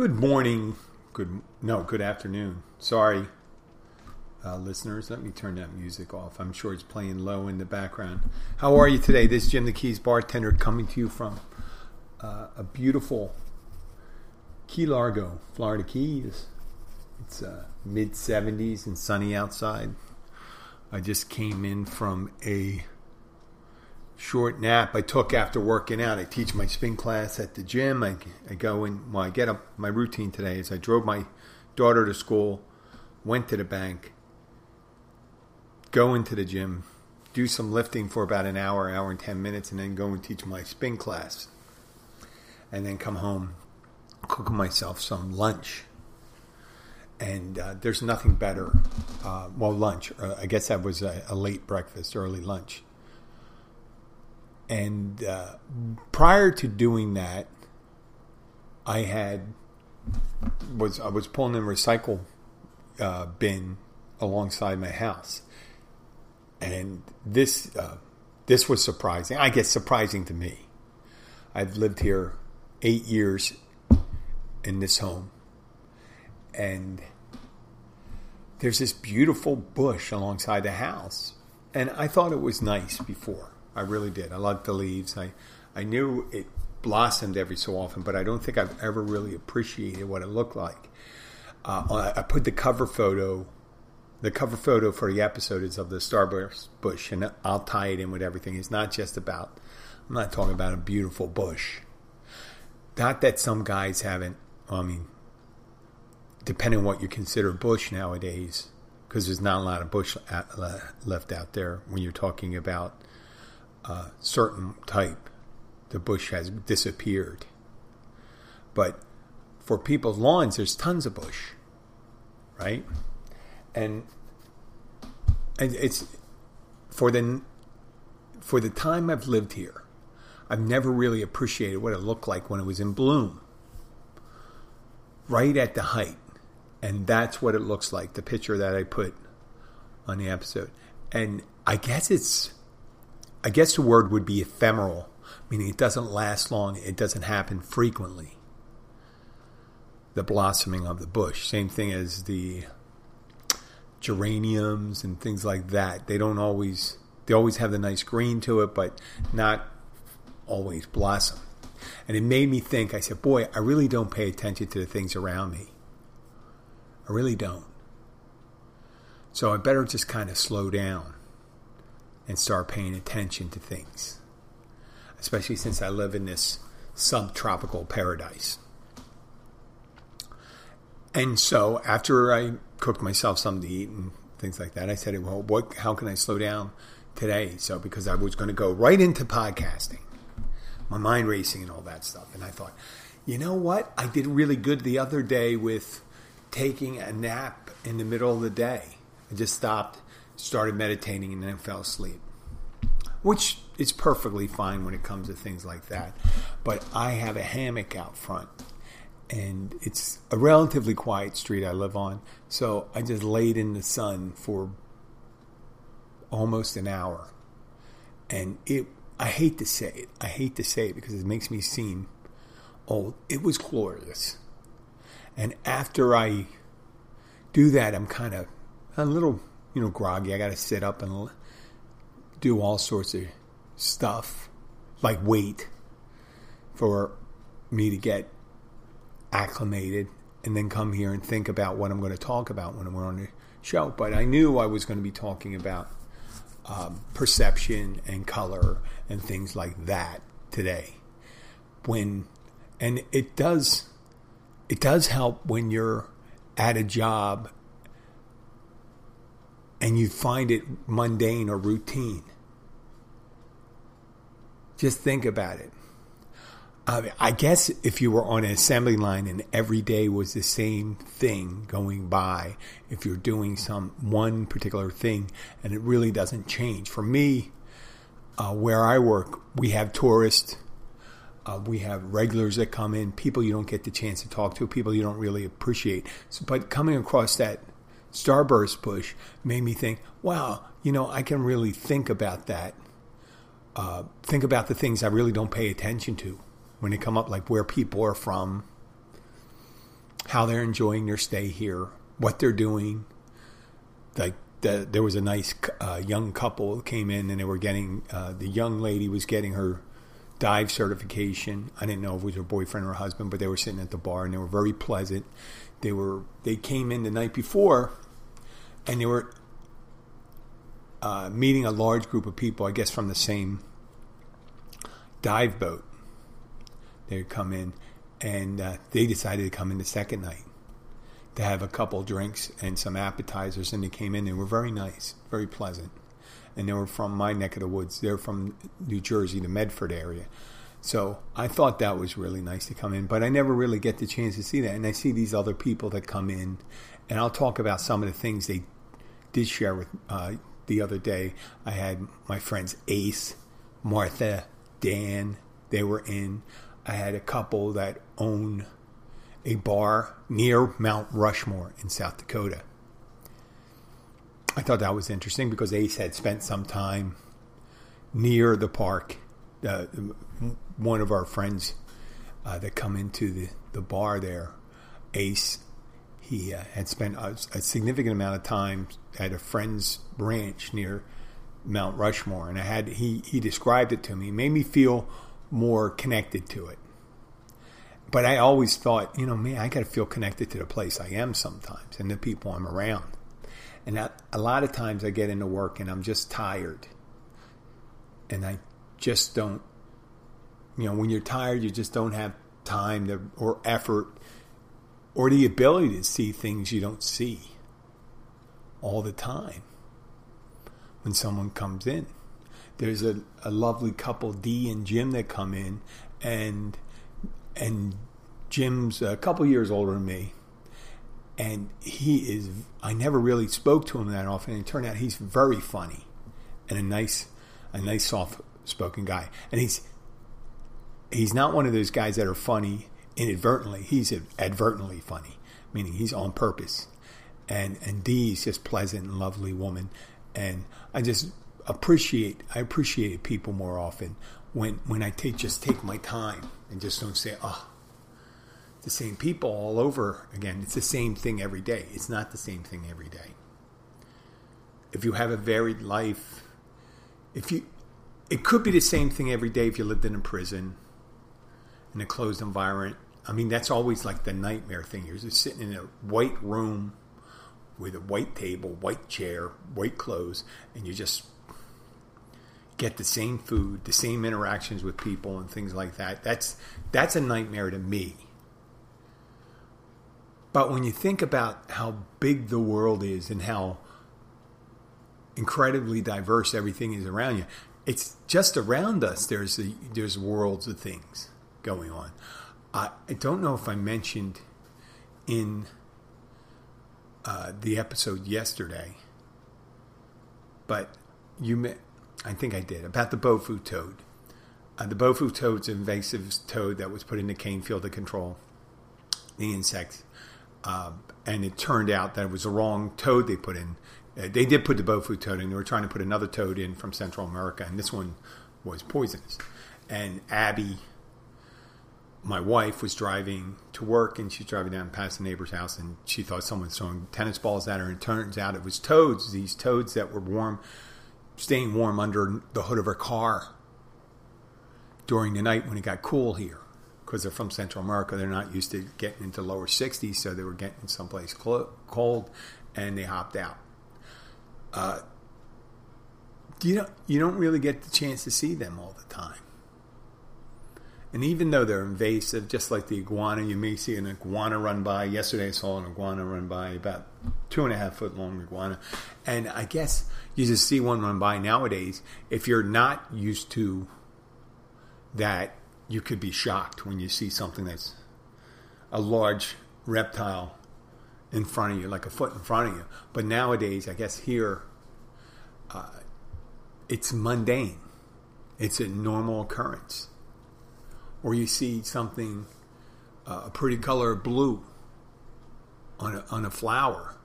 Good morning. Good no, good afternoon. Sorry, uh, listeners. Let me turn that music off. I'm sure it's playing low in the background. How are you today? This is Jim the Keys bartender coming to you from uh, a beautiful Key Largo, Florida Keys. It's uh, mid 70s and sunny outside. I just came in from a short nap I took after working out. I teach my spin class at the gym. I, I go in, well, I get up. My routine today is I drove my daughter to school, went to the bank, go into the gym, do some lifting for about an hour, hour and 10 minutes, and then go and teach my spin class. And then come home, cook myself some lunch. And uh, there's nothing better. Uh, well, lunch. Uh, I guess that was a, a late breakfast, early lunch and uh, prior to doing that, I had was I was pulling in recycle uh, bin alongside my house, and this uh, this was surprising. I guess surprising to me. I've lived here eight years in this home, and there's this beautiful bush alongside the house, and I thought it was nice before. I really did. I liked the leaves. I, I knew it blossomed every so often, but I don't think I've ever really appreciated what it looked like. Uh, I put the cover photo, the cover photo for the episode is of the starburst bush, and I'll tie it in with everything. It's not just about. I'm not talking about a beautiful bush. Not that some guys haven't. I mean, depending on what you consider bush nowadays, because there's not a lot of bush left out there when you're talking about a certain type, the bush has disappeared. But for people's lawns, there's tons of bush, right? And and it's for the for the time I've lived here, I've never really appreciated what it looked like when it was in bloom, right at the height, and that's what it looks like. The picture that I put on the episode, and I guess it's I guess the word would be ephemeral, meaning it doesn't last long, it doesn't happen frequently. The blossoming of the bush. Same thing as the geraniums and things like that. They don't always, they always have the nice green to it, but not always blossom. And it made me think, I said, boy, I really don't pay attention to the things around me. I really don't. So I better just kind of slow down and start paying attention to things, especially since I live in this subtropical paradise. And so after I cooked myself something to eat and things like that, I said, well, what, how can I slow down today? So because I was going to go right into podcasting, my mind racing and all that stuff. And I thought, you know what? I did really good the other day with taking a nap in the middle of the day. I just stopped started meditating and then fell asleep. Which is perfectly fine when it comes to things like that. But I have a hammock out front and it's a relatively quiet street I live on. So I just laid in the sun for almost an hour, and it. I hate to say it. I hate to say it because it makes me seem old. It was glorious, and after I do that, I'm kind of a little, you know, groggy. I got to sit up and do all sorts of stuff, like wait for me to get acclimated and then come here and think about what I'm going to talk about when we're on the show. But I knew I was going to be talking about um, perception and color and things like that today. When and it does it does help when you're at a job and you find it mundane or routine. Just think about it. I guess if you were on an assembly line and every day was the same thing going by, if you're doing some one particular thing and it really doesn't change. For me, uh, where I work, we have tourists, uh, we have regulars that come in, people you don't get the chance to talk to, people you don't really appreciate. So, but coming across that starburst bush made me think, wow, you know, I can really think about that. Uh, think about the things I really don't pay attention to when they come up, like where people are from, how they're enjoying their stay here, what they're doing. Like the, there was a nice uh, young couple came in and they were getting uh, the young lady was getting her dive certification. I didn't know if it was her boyfriend or her husband, but they were sitting at the bar and they were very pleasant. They were they came in the night before, and they were uh, meeting a large group of people, I guess from the same dive boat they'd come in, and uh, they decided to come in the second night to have a couple drinks and some appetizers. And they came in. They were very nice, very pleasant, and they were from my neck of the woods. They're from New Jersey, the Medford area. So I thought that was really nice to come in, but I never really get the chance to see that. And I see these other people that come in, and I'll talk about some of the things they did share with uh, the other day. I had my friends Ace, Martha, Dan. They were in. I had a couple that own a bar near Mount Rushmore in South Dakota. I thought that was interesting because Ace had spent some time near the park. Uh, one of our friends uh, that come into the, the bar there, Ace, he uh, had spent a, a, significant amount of time at a friend's ranch near Mount Rushmore, and I had he he described it to me. It made me feel more connected to it. But I always thought, you know, man, I got to feel connected to the place I am sometimes and the people I'm around. And that, a lot of times I get into work and I'm just tired. And I just don't, you know, when you're tired, you just don't have time to, or effort or the ability to see things you don't see all the time when someone comes in. There's a, a lovely couple, Dee and Jim, that come in, and and Jim's a couple years older than me, and he is. I never really spoke to him that often. And it turned out he's very funny, and a nice, a nice soft-spoken guy. And he's he's not one of those guys that are funny inadvertently. He's advertently funny, meaning he's on purpose. And and Dee is just pleasant and lovely woman, and I just appreciate I appreciate people more often when when I take just take my time and just don't say, oh, the same people all over again. It's the same thing every day. It's not the same thing every day. If you have a varied life, if you it could be the same thing every day if you lived in a prison in a closed environment. I mean, that's always like the nightmare thing. You're just sitting in a white room with a white table, white chair, white clothes, and you just get the same food, the same interactions with people and things like that. That's that's a nightmare to me. But when you think about how big the world is and how incredibly diverse everything is around you, it's just around us. There's a, there's worlds of things going on. I, I don't know if I mentioned in uh, the episode yesterday, but you met. I think I did, about the Bufo toad. Uh, the Bufo toad's an invasive toad that was put into cane field to control. the insects. Uh, and it turned out that it was the wrong toad they put in. Uh, they did put the Bufo toad in. They were trying to put another toad in from Central America, and this one was poisonous. And Abby, my wife, was driving to work, and she's driving down past the neighbor's house, and she thought someone was throwing tennis balls at her. And turns out it was toads. These toads that were warm, staying warm under the hood of her car during the night when it got cool here because they're from Central America. They're not used to getting into lower 60s, so they were getting someplace cold, and they hopped out. Uh, you don't you don't really get the chance to see them all the time. And even though they're invasive, just like the iguana, you may see an iguana run by. Yesterday I saw an iguana run by, about two and a half foot long iguana. And I guess you just see one run by nowadays. If you're not used to that you could be shocked when you see something that's a large reptile in front of you, like a foot in front of you. But nowadays, I guess here, uh, it's mundane. It's a normal occurrence. Or you see something, uh, a pretty color of blue on a, on a flower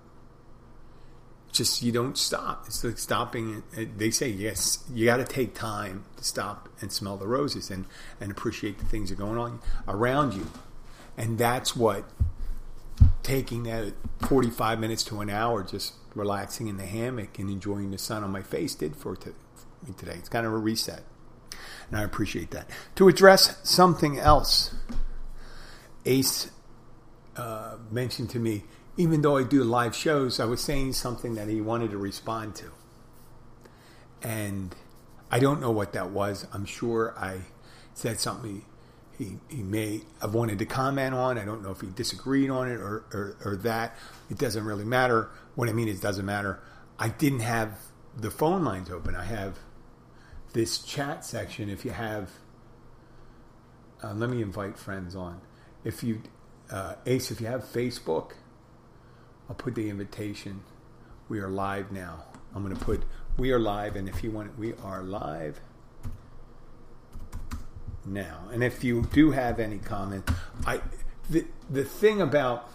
just you don't stop. It's like stopping. They say yes, you got to take time to stop and smell the roses and and appreciate the things that are going on around you, and that's what taking that 45 minutes to an hour just relaxing in the hammock and enjoying the sun on my face did for, for me today. It's kind of a reset, and I appreciate that. To address something else, Ace uh, mentioned to me even though I do live shows, I was saying something that he wanted to respond to. And I don't know what that was. I'm sure I said something he, he may have wanted to comment on. I don't know if he disagreed on it or, or, or that. It doesn't really matter. What I mean is, doesn't matter. I didn't have the phone lines open. I have this chat section. If you have, uh, let me invite friends on. If you, uh, Ace, if you have Facebook, I'll put the invitation. We are live now. I'm going to put we are live, and if you want, we are live now. And if you do have any comment, I the the thing about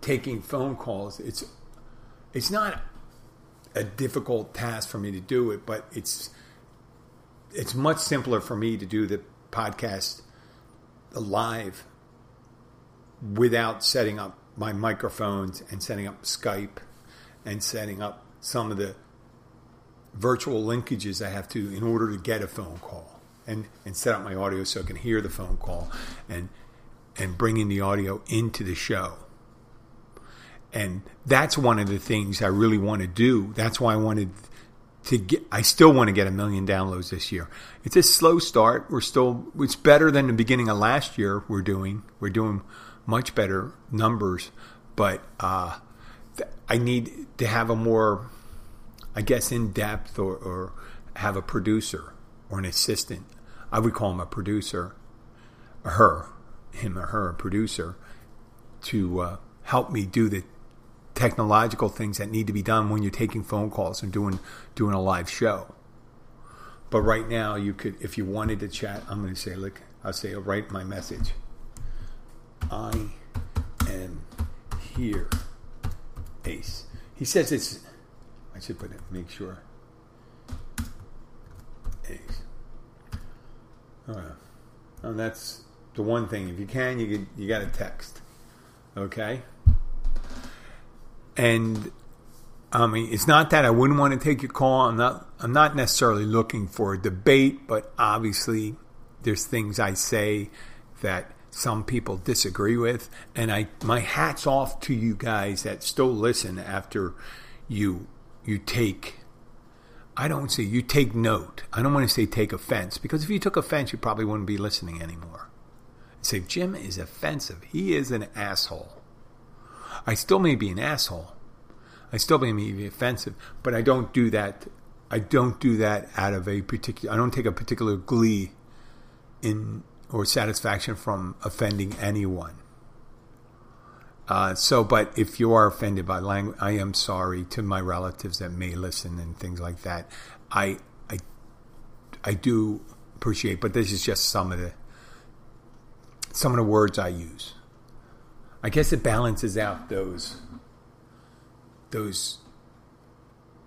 taking phone calls, it's it's not a difficult task for me to do it, but it's it's much simpler for me to do the podcast live without setting up my microphones and setting up Skype and setting up some of the virtual linkages I have to in order to get a phone call and, and set up my audio so I can hear the phone call and and bringing the audio into the show. And that's one of the things I really want to do. That's why I wanted to get I still want to get a million downloads this year. It's a slow start. We're still it's better than the beginning of last year we're doing. We're doing much better numbers, but uh, I need to have a more, I guess, in depth or, or have a producer or an assistant. I would call him a producer, her, him or her, a producer, to uh, help me do the technological things that need to be done when you're taking phone calls and doing doing a live show. But right now, you could, if you wanted to chat, I'm going to say, look, I'll say, write my message. I am here. Ace. He says it's. I should put it. Make sure. Ace. And that's the one thing. If you can, you you got to text. Okay. And I mean, it's not that I wouldn't want to take your call. I'm not. I'm not necessarily looking for a debate, but obviously, there's things I say that some people disagree with. And I my hats off to you guys that still listen after you you take I don't say you take note. I don't want to say take offense because if you took offense, you probably wouldn't be listening anymore. say Jim is offensive. He is an asshole. I still may be an asshole. I still may be offensive, but I don't do that. I don't do that out of a particular. I don't take a particular glee in or satisfaction from offending anyone. Uh, so, but if you are offended by language, I am sorry to my relatives that may listen and things like that. I, I, I do appreciate, but this is just some of the some of the words I use. I guess it balances out those those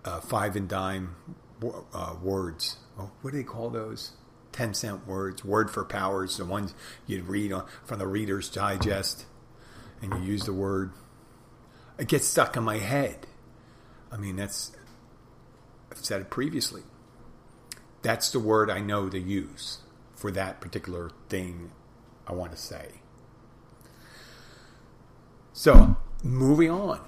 uh, five and dime uh, words. Oh, what do they call those? Ten cent words, word for powers, the ones you'd read on, from the Reader's Digest, and you use the word. It gets stuck in my head. I mean, that's I've said it previously. That's the word I know to use for that particular thing I want to say. So, moving on.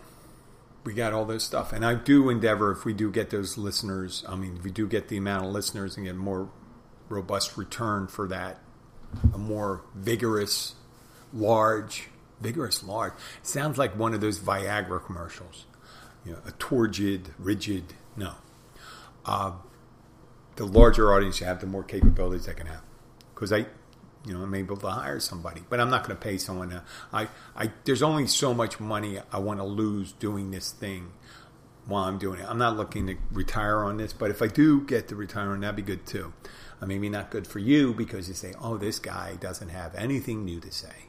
We got all this stuff. And I do endeavor, if we do get those listeners, I mean, if we do get the amount of listeners and get more robust return for that, a more vigorous, large, vigorous, large. It sounds like one of those Viagra commercials. You know, a turgid, rigid. No. Uh, the larger audience you have, the more capabilities they can have. Because I, you know, I'm able to hire somebody, but I'm not going to pay someone. To, I, I, there's only so much money I want to lose doing this thing while I'm doing it. I'm not looking to retire on this, but if I do get to retire on, that'd be good too. Uh, maybe not good for you because you say, "Oh, this guy doesn't have anything new to say."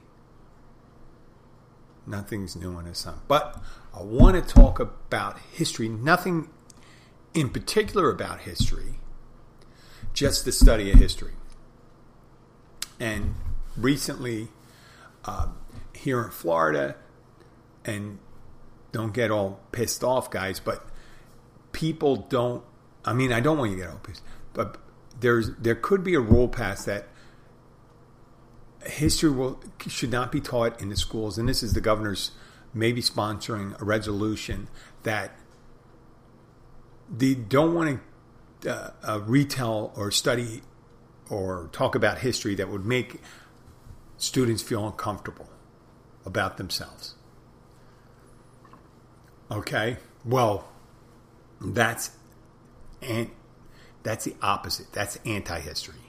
Nothing's new on his son. But I want to talk about history. Nothing in particular about history, just the study of history. And recently, uh, here in Florida, and don't get all pissed off, guys, but people don't. I mean, I don't want you to get all pissed, but there's there could be a rule passed that history will should not be taught in the schools, and this is the governor's maybe sponsoring a resolution that they don't want to uh, uh, retell or study or talk about history that would make students feel uncomfortable about themselves. Okay, well, that's and that's the opposite. That's anti-history.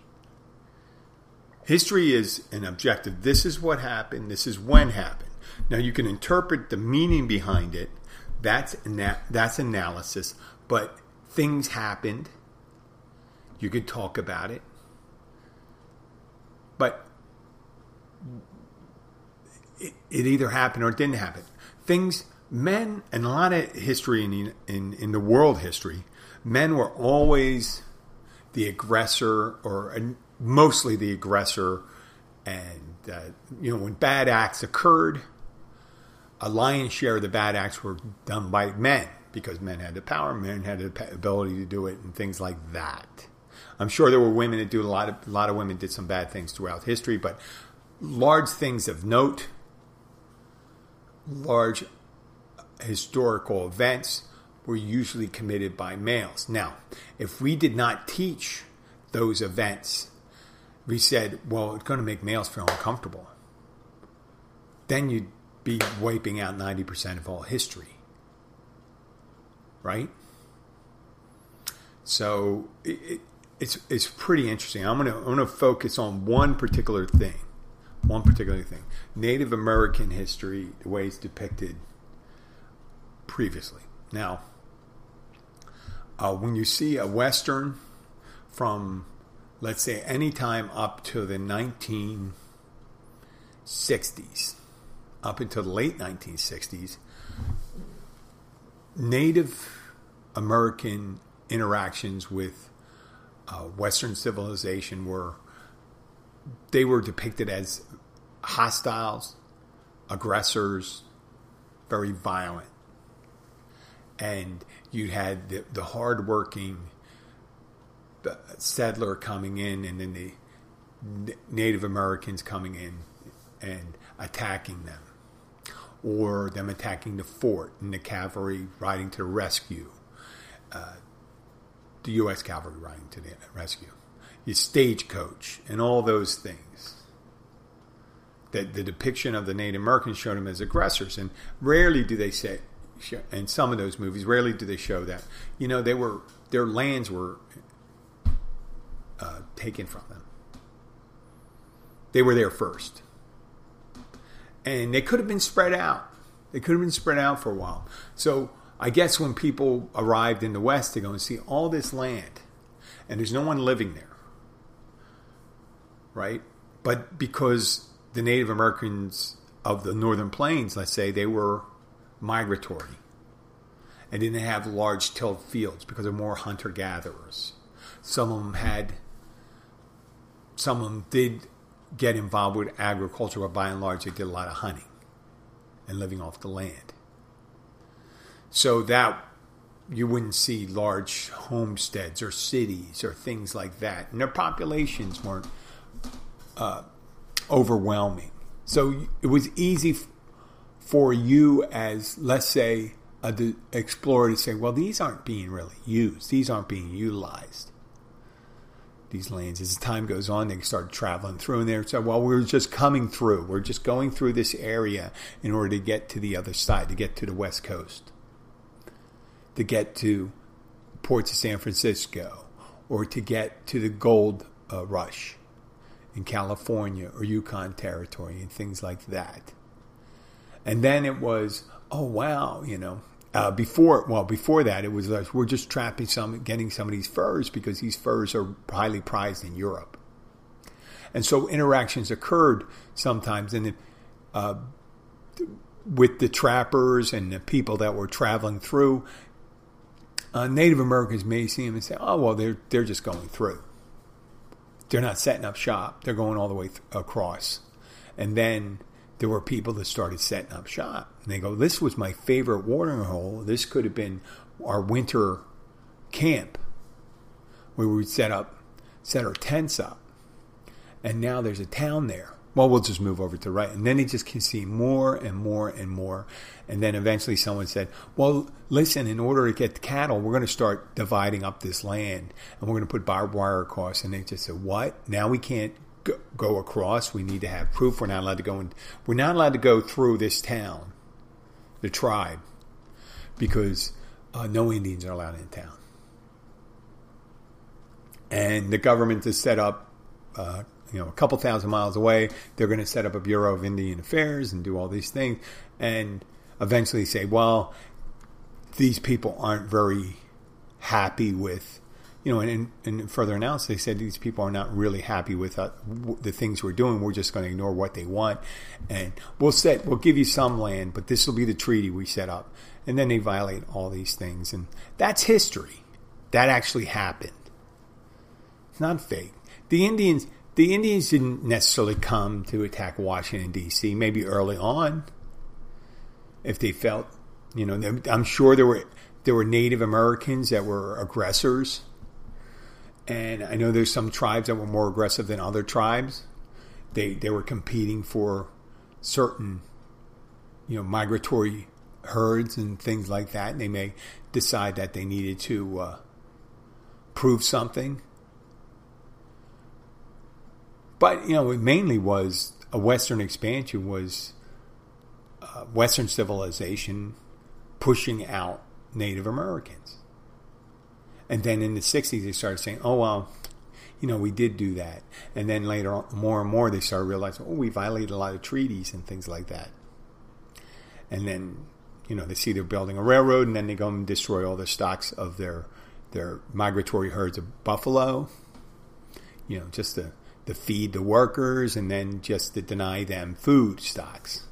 History is an objective. This is what happened. This is when happened. Now you can interpret the meaning behind it. That's that's analysis. But things happened. You could talk about it. But it, it either happened or it didn't happen. Things, men, and a lot of history in, in, in the world history, men were always the aggressor or mostly the aggressor. And, uh, you know, when bad acts occurred, a lion's share of the bad acts were done by men because men had the power, men had the ability to do it, and things like that. I'm sure there were women that do a lot of a lot of women did some bad things throughout history, but large things of note, large historical events were usually committed by males. Now, if we did not teach those events, we said, well, it's going to make males feel uncomfortable. Then you'd be wiping out 90% of all history. Right? So it, it's it's pretty interesting. I'm gonna I'm gonna focus on one particular thing, one particular thing. Native American history, the way it's depicted previously. Now, uh, when you see a western from, let's say, any time up to the 1960s, up until the late 1960s, Native American interactions with uh, Western civilization were they were depicted as hostiles, aggressors, very violent, and you had the, the hardworking settler coming in, and then the Native Americans coming in and attacking them, or them attacking the fort and the cavalry riding to the rescue. Uh, the U.S. cavalry riding to the rescue, your stagecoach, and all those things. That the depiction of the Native Americans showed them as aggressors, and rarely do they say, in some of those movies, rarely do they show that. You know, they were their lands were uh, taken from them. They were there first, and they could have been spread out. They could have been spread out for a while. So I guess when people arrived in the West to go and see all this land, and there's no one living there, right? But because the Native Americans of the northern plains, let's say, they were migratory and didn't have large tilled fields because they're more hunter gatherers. Some of them had, some of them did get involved with agriculture, but by and large, they did a lot of hunting and living off the land. So that you wouldn't see large homesteads or cities or things like that, and their populations weren't uh, overwhelming. So it was easy for you, as let's say, an explorer, to say, "Well, these aren't being really used; these aren't being utilized." These lands, as time goes on, they start traveling through, and they say, "Well, we're just coming through. We're just going through this area in order to get to the other side, to get to the west coast." to get to ports of San Francisco or to get to the gold uh, rush in California or Yukon Territory and things like that. And then it was, oh wow, you know. Uh, before, well, before that, it was like we're just trapping some, getting some of these furs because these furs are highly prized in Europe, and so interactions occurred sometimes, and uh, with the trappers and the people that were traveling through, uh, Native Americans may see them and say, "Oh, well, they're they're just going through. They're not setting up shop. They're going all the way th- across." And then there were people that started setting up shop. And they go, "This was my favorite watering hole. This could have been our winter camp where we would set up, set our tents up. And now there's a town there well, we'll just move over to the right. And then they just can see more and more and more. And then eventually someone said, well, listen, in order to get the cattle, we're going to start dividing up this land and we're going to put barbed wire across. And they just said, what? Now we can't go across. We need to have proof. We're not allowed to go in. We're not allowed to go through this town, the tribe, because uh, no Indians are allowed in town. And the government has set up uh, you know, a couple thousand miles away. They're going to set up a Bureau of Indian Affairs and do all these things, and eventually say, well, these people aren't very happy with, you know, and in further analysis, they said these people are not really happy with uh, the things we're doing. We're just going to ignore what they want, and we'll set, we'll give you some land, but this will be the treaty we set up, and then they violate all these things, and that's history. That actually happened. It's not fake. The Indians, the Indians didn't necessarily come to attack Washington D.C. Maybe early on, if they felt, you know, I'm sure there were there were Native Americans that were aggressors, and I know there's some tribes that were more aggressive than other tribes. They they were competing for certain, you know, migratory herds and things like that, and they may decide that they needed to uh, prove something but you know, it mainly was a Western expansion was uh, Western civilization pushing out Native Americans. And then in the 60s, they started saying, oh, well, you know, we did do that. And then later on, more and more, they started realizing, oh, we violated a lot of treaties and things like that. And then, you know, they see they're building a railroad and then they go and destroy all the stocks of their, their migratory herds of buffalo, you know, just to to feed the workers and then just to deny them food stocks.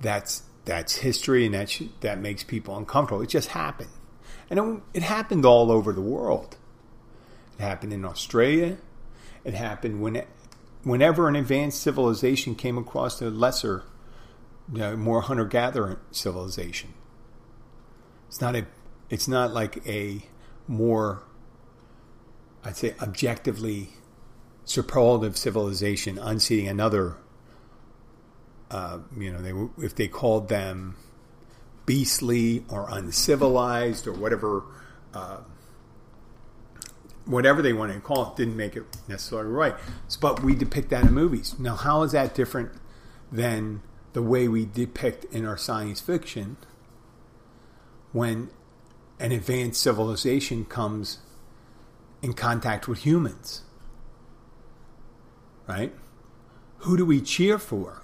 That's that's history and that sh- that makes people uncomfortable. It just happened, and it, it happened all over the world. It happened in Australia. It happened when it, whenever an advanced civilization came across a lesser, you know, more hunter gatherer civilization. It's not a. It's not like a more I'd say, objectively superlative civilization unseating another. Uh, you know, they if they called them beastly or uncivilized or whatever, uh, whatever they wanted to call it, didn't make it necessarily right. But we depict that in movies. Now, how is that different than the way we depict in our science fiction when an advanced civilization comes in contact with humans. Right? Who do we cheer for?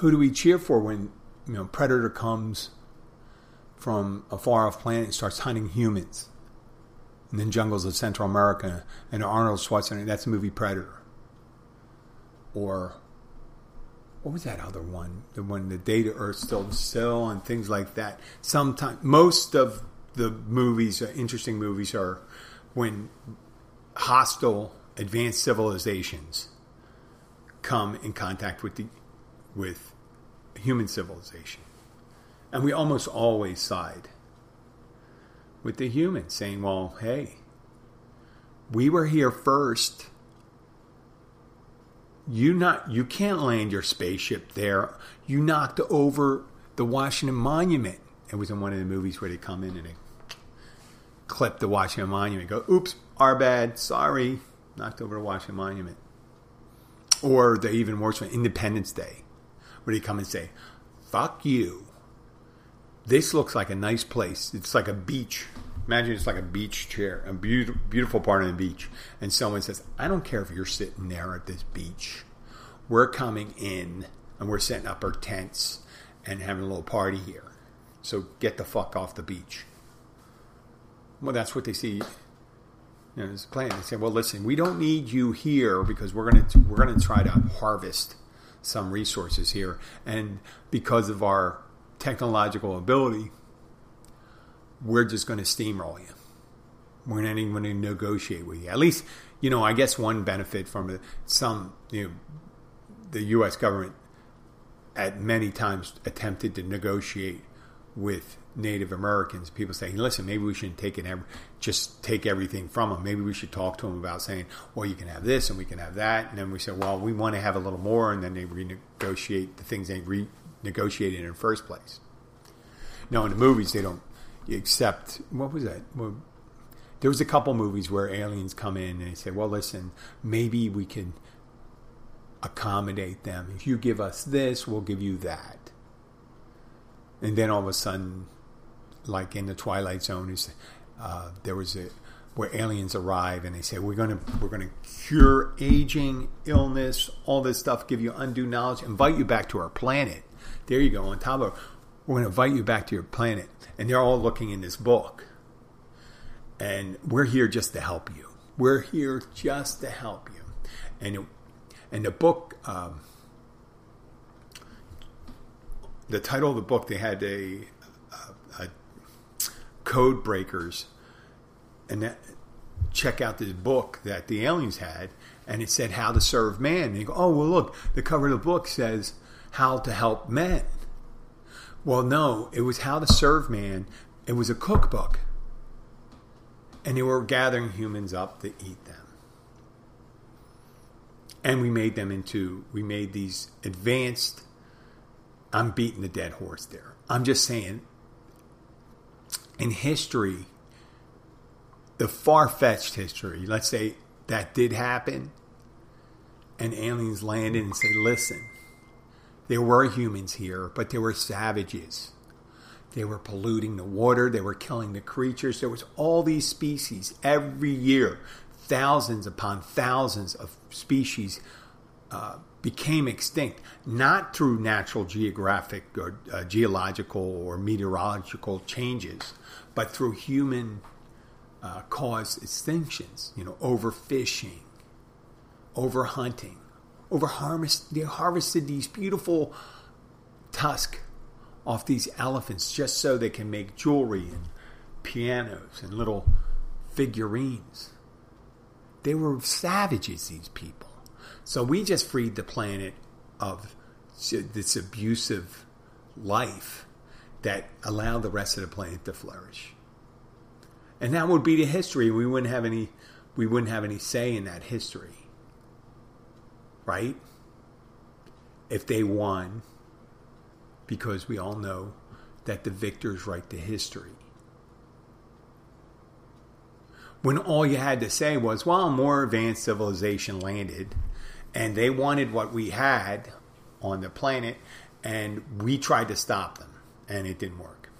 Who do we cheer for when you know predator comes from a far off planet and starts hunting humans? And then jungles of Central America and Arnold Schwarzenegger, that's the movie Predator. or what was that other one? The one the day to Earth still still and things like that. Sometimes most of the movies, uh, interesting movies, are when hostile advanced civilizations come in contact with the with human civilization, and we almost always side with the humans, saying, "Well, hey, we were here first you not you can't land your spaceship there. You knocked over the Washington Monument. It was in one of the movies where they come in and they clip the Washington Monument. Go, oops, our bad, sorry, knocked over the Washington Monument. Or the even worse one, Independence Day, where they come and say, "Fuck you." This looks like a nice place. It's like a beach. Imagine it's like a beach chair, a beautiful, part of the beach, and someone says, "I don't care if you're sitting there at this beach. We're coming in and we're setting up our tents and having a little party here. So get the fuck off the beach." Well, that's what they see. You know, there's a plan. They say, "Well, listen, we don't need you here because we're gonna we're gonna try to harvest some resources here, and because of our technological ability." we're just going to steamroll you. We're not even going to negotiate with you. At least, you know, I guess one benefit from it, some, you know, the U.S. government at many times attempted to negotiate with Native Americans. People saying, "Listen, maybe we shouldn't take it, just take everything from them. Maybe we should talk to them about saying, well, you can have this and we can have that." And then we say, "Well, we want to have a little more," and then they renegotiate the things they renegotiated in the first place. Now, in the movies they don't accept. what was that? Well, there was a couple movies where aliens come in and they say, "Well, listen, maybe we can accommodate them. If you give us this, we'll give you that." And then all of a sudden, like in the Twilight Zone, is uh, there was a where aliens arrive and they say we're gonna we're gonna cure aging, illness, all this stuff, give you undue knowledge, invite you back to our planet. There you go. On top of we're gonna invite you back to your planet and they're all looking in this book. And we're here just to help you. We're here just to help you. And it, and the book, um, the title of the book, they had a code breakers, and that, check out this book that the aliens had, and it said how to serve man. And you go, oh well, look, the cover of the book says how to help men. Well, no, it was How to Serve Man. It was a cookbook. And they were gathering humans up to eat them. And we made them into, we made these advanced, I'm beating the dead horse there. I'm just saying, in history, the far fetched history, let's say that did happen, and aliens landed and say, listen, there were humans here, but there were savages. They were polluting the water, they were killing the creatures. There was all these species every year. Thousands upon thousands of species uh, became extinct, not through natural geographic or uh, geological or meteorological changes, but through human uh, caused extinctions, you know, overfishing, overhunting, over harvest they harvested these beautiful tusk off these elephants just so they can make jewelry and pianos and little figurines. They were savages, these people. So we just freed the planet of this abusive life that allowed the rest of the planet to flourish. And that would be the history. We wouldn't have any we wouldn't have any say in that history right? If they won, because we all know that the victors write the history. When all you had to say was, well, a more advanced civilization landed and they wanted what we had on the planet and we tried to stop them and it didn't work.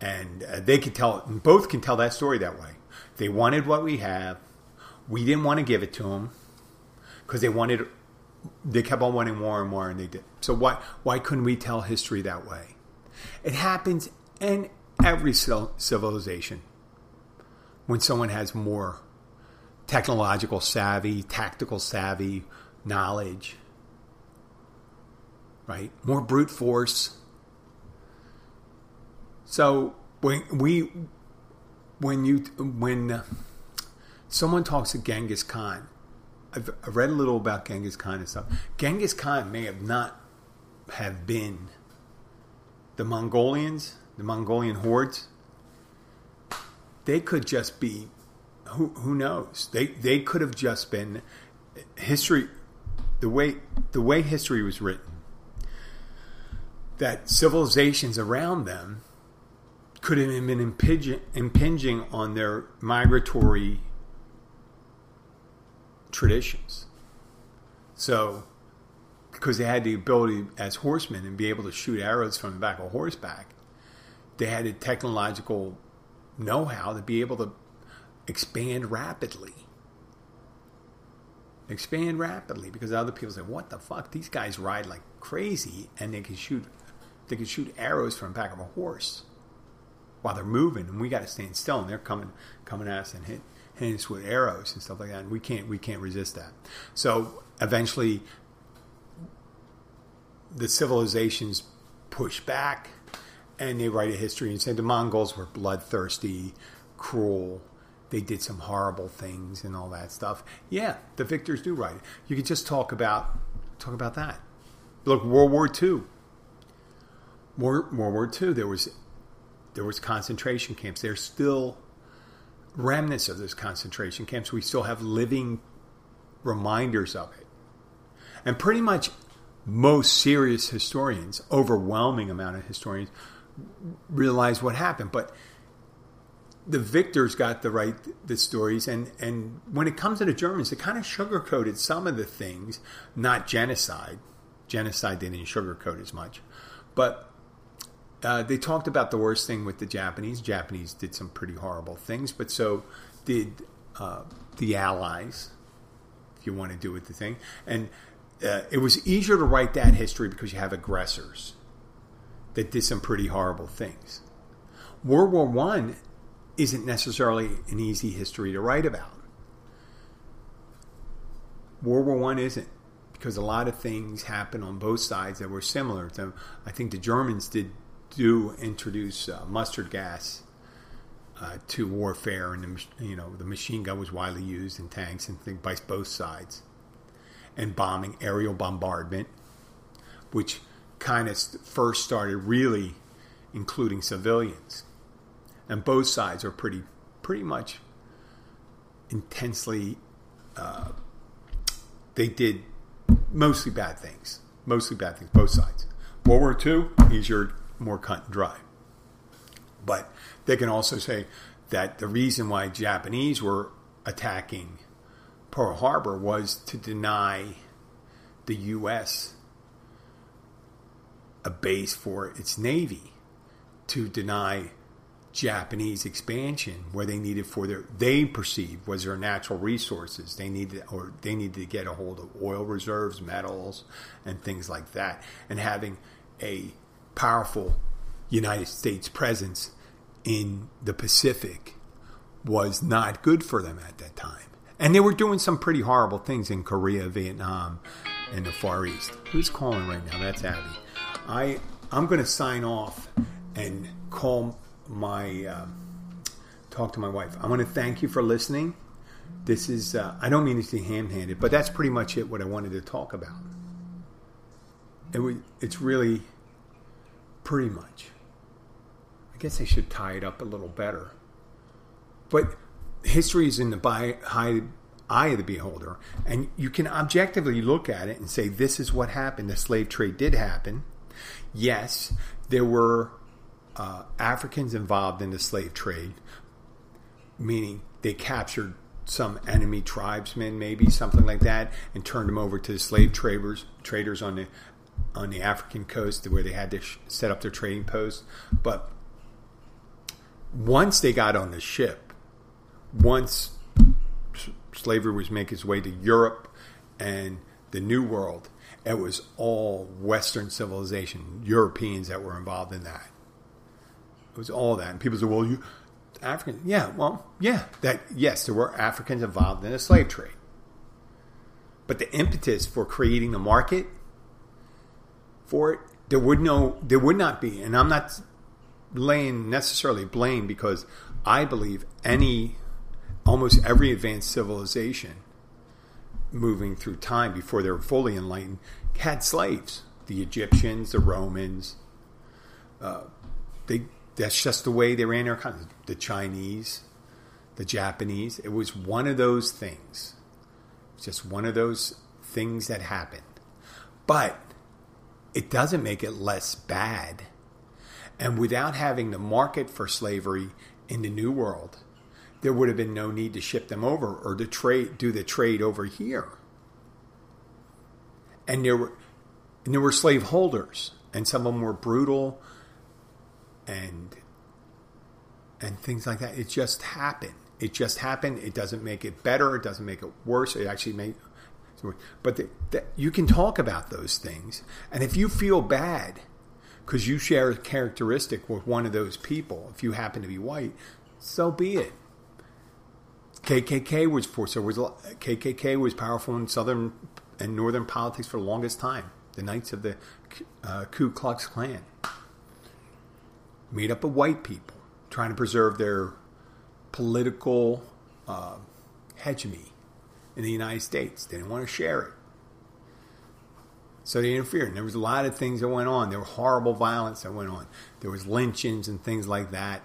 And uh, they could tell, both can tell that story that way. They wanted what we have. We didn't want to give it to them because they wanted they kept on wanting more and more, and they did. So why why couldn't we tell history that way? It happens in every civilization when someone has more technological savvy, tactical savvy, knowledge. right? More brute force. So when we when you when uh, someone talks to Genghis Khan, I've, I've read a little about Genghis Khan and stuff. Genghis Khan may have not have been the Mongolians, the Mongolian hordes. They could just be, who who knows? They they could have just been history. The way the way history was written, that civilizations around them could have been impinging, impinging on their migratory traditions. So, because they had the ability as horsemen and be able to shoot arrows from the back of horseback, they had the technological know how to be able to expand rapidly. Expand rapidly because other people say, "What the fuck? These guys ride like crazy, and they can shoot, they can shoot arrows from the back of a horse while they're moving, and we got to stand still, and they're coming, coming at us and hit, hitting us with arrows and stuff like that, and we can't, we can't resist that. So eventually, the civilizations push back and they write a history and say the Mongols were bloodthirsty, cruel. They did some horrible things and all that stuff. Yeah, the victors do write it. You could just talk about talk about that. Look, World War II. World, World War II. There was there was concentration camps. There's still remnants of those concentration camps. We still have living reminders of it. And pretty much most serious historians, overwhelming amount of historians, realize what happened. But the victors got the right the stories, and and when it comes to the Germans, they kind of sugarcoated some of the things, not genocide. Genocide they didn't sugarcoat as much, but uh, they talked about the worst thing with the Japanese. Japanese did some pretty horrible things, but so did uh, the Allies. If you want to do it, the thing, and uh, it was easier to write that history because you have aggressors that did some pretty horrible things. World War One isn't necessarily an easy history to write about. World War One isn't because a lot of things happened on both sides that were similar. To, I think the Germans did do introduce uh, mustard gas uh, to warfare, and the, you know the machine gun was widely used in tanks and things by both sides, and bombing, aerial bombardment, which kind of first started really including civilians, and both sides are pretty pretty much intensely. Uh, they did mostly bad things, mostly bad things, both sides. World War II, easier more cut and dry. But they can also say that the reason why Japanese were attacking Pearl Harbor was to deny the U.S. a base for its navy, to deny Japanese expansion where they needed for their they perceived was their natural resources. They needed or they needed to get a hold of oil reserves, metals, and things like that. And having a powerful United States presence in the Pacific was not good for them at that time. And they were doing some pretty horrible things in Korea, Vietnam, and the Far East. Who's calling right now? That's Abby. I I'm going to sign off and call my uh, talk to my wife. I want to thank you for listening. This is uh, I don't mean to be ham-handed, but that's pretty much it. What I wanted to talk about. It was, it's really pretty much. I guess I should tie it up a little better. But history is in the by, high, eye of the beholder, and you can objectively look at it and say, this is what happened. The slave trade did happen. Yes, there were uh, Africans involved in the slave trade, meaning they captured some enemy tribesmen, maybe something like that, and turned them over to the slave traders traders on the on the African coast where they had to set up their trading posts. But once they got on the ship, once slavery was making its way to Europe and the New World, it was all Western civilization, Europeans that were involved in that. It was all that. And people say, well, you, Africans, yeah, well, yeah, that, yes, there were Africans involved in the slave trade. But the impetus for creating the market – for it, there would no there would not be. And I'm not laying necessarily blame because I believe any almost every advanced civilization moving through time before they were fully enlightened had slaves. The Egyptians, the Romans, uh, they that's just the way they ran their economy. The Chinese, the Japanese. It was one of those things. Just one of those things that happened. But it doesn't make it less bad. And without having the market for slavery in the New World, there would have been no need to ship them over or to trade do the trade over here. And there were and there were slave holders, and some of them were brutal and and things like that. It just happened. It just happened. It doesn't make it better. It doesn't make it worse. It actually makes but the, the, you can talk about those things. And if you feel bad because you share a characteristic with one of those people, if you happen to be white, so be it. KKK was for so was KKK was powerful in southern and northern politics for the longest time. The Knights of the uh, Ku Klux Klan, made up of white people trying to preserve their political uh, hegemony in the United States. They didn't want to share it. So they interfered. And there was a lot of things that went on. There were horrible violence that went on. There was lynchings and things like that.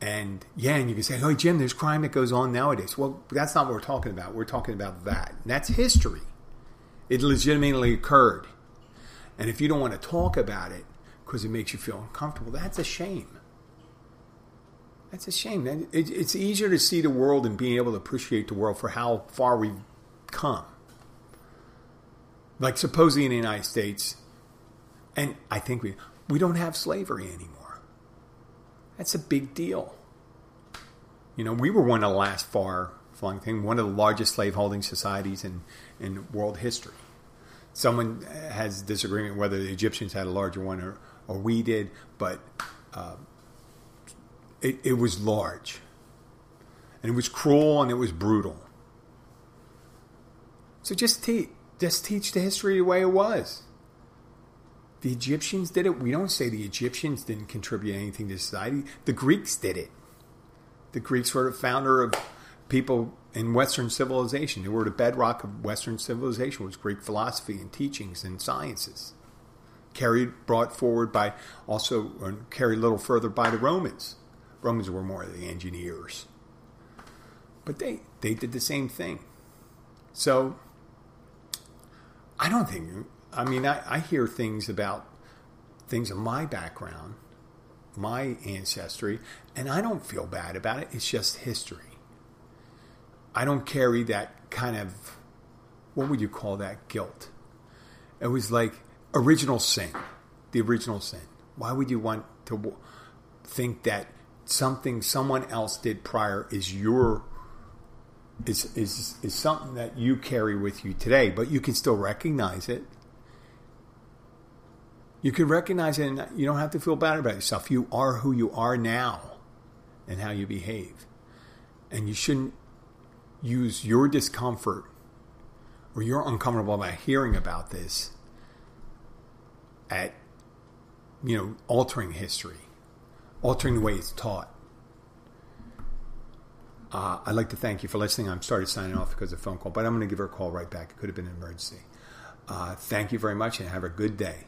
And yeah, and you can say, oh, Jim, there's crime that goes on nowadays. Well, that's not what we're talking about. We're talking about that. And that's history. It legitimately occurred. And if you don't want to talk about it because it makes you feel uncomfortable, that's a shame. That's a shame. It's easier to see the world and being able to appreciate the world for how far we've come. Like supposedly in the United States, and I think we we don't have slavery anymore. That's a big deal. You know, we were one of the last far flung thing, one of the largest slaveholding societies in, in world history. Someone has disagreement whether the Egyptians had a larger one or, or we did, but uh, it, it was large. And it was cruel and it was brutal. So just teach, just teach the history the way it was. The Egyptians did it. We don't say the Egyptians didn't contribute anything to society. The Greeks did it. The Greeks were the founder of people in Western civilization. They were the bedrock of Western civilization was Greek philosophy and teachings and sciences. Carried, brought forward by also uh, carried a little further by the Romans. Romans were more the engineers. But they, they did the same thing. So I don't think, I mean, I, I hear things about things in my background, my ancestry, and I don't feel bad about it. It's just history. I don't carry that kind of, what would you call that, guilt? It was like original sin, the original sin. Why would you want to think that something someone else did prior is your is is is something that you carry with you today, but you can still recognize it. You can recognize it, and you don't have to feel bad about yourself. You are who you are now, and how you behave, and you shouldn't use your discomfort or you're uncomfortable about hearing about this at you know altering history altering the way it's taught. Uh, I'd like to thank you for listening. I'm sorry started signing off because of a phone call, but I'm going to give her a call right back. It could have been an emergency. Uh, thank you very much and have a good day.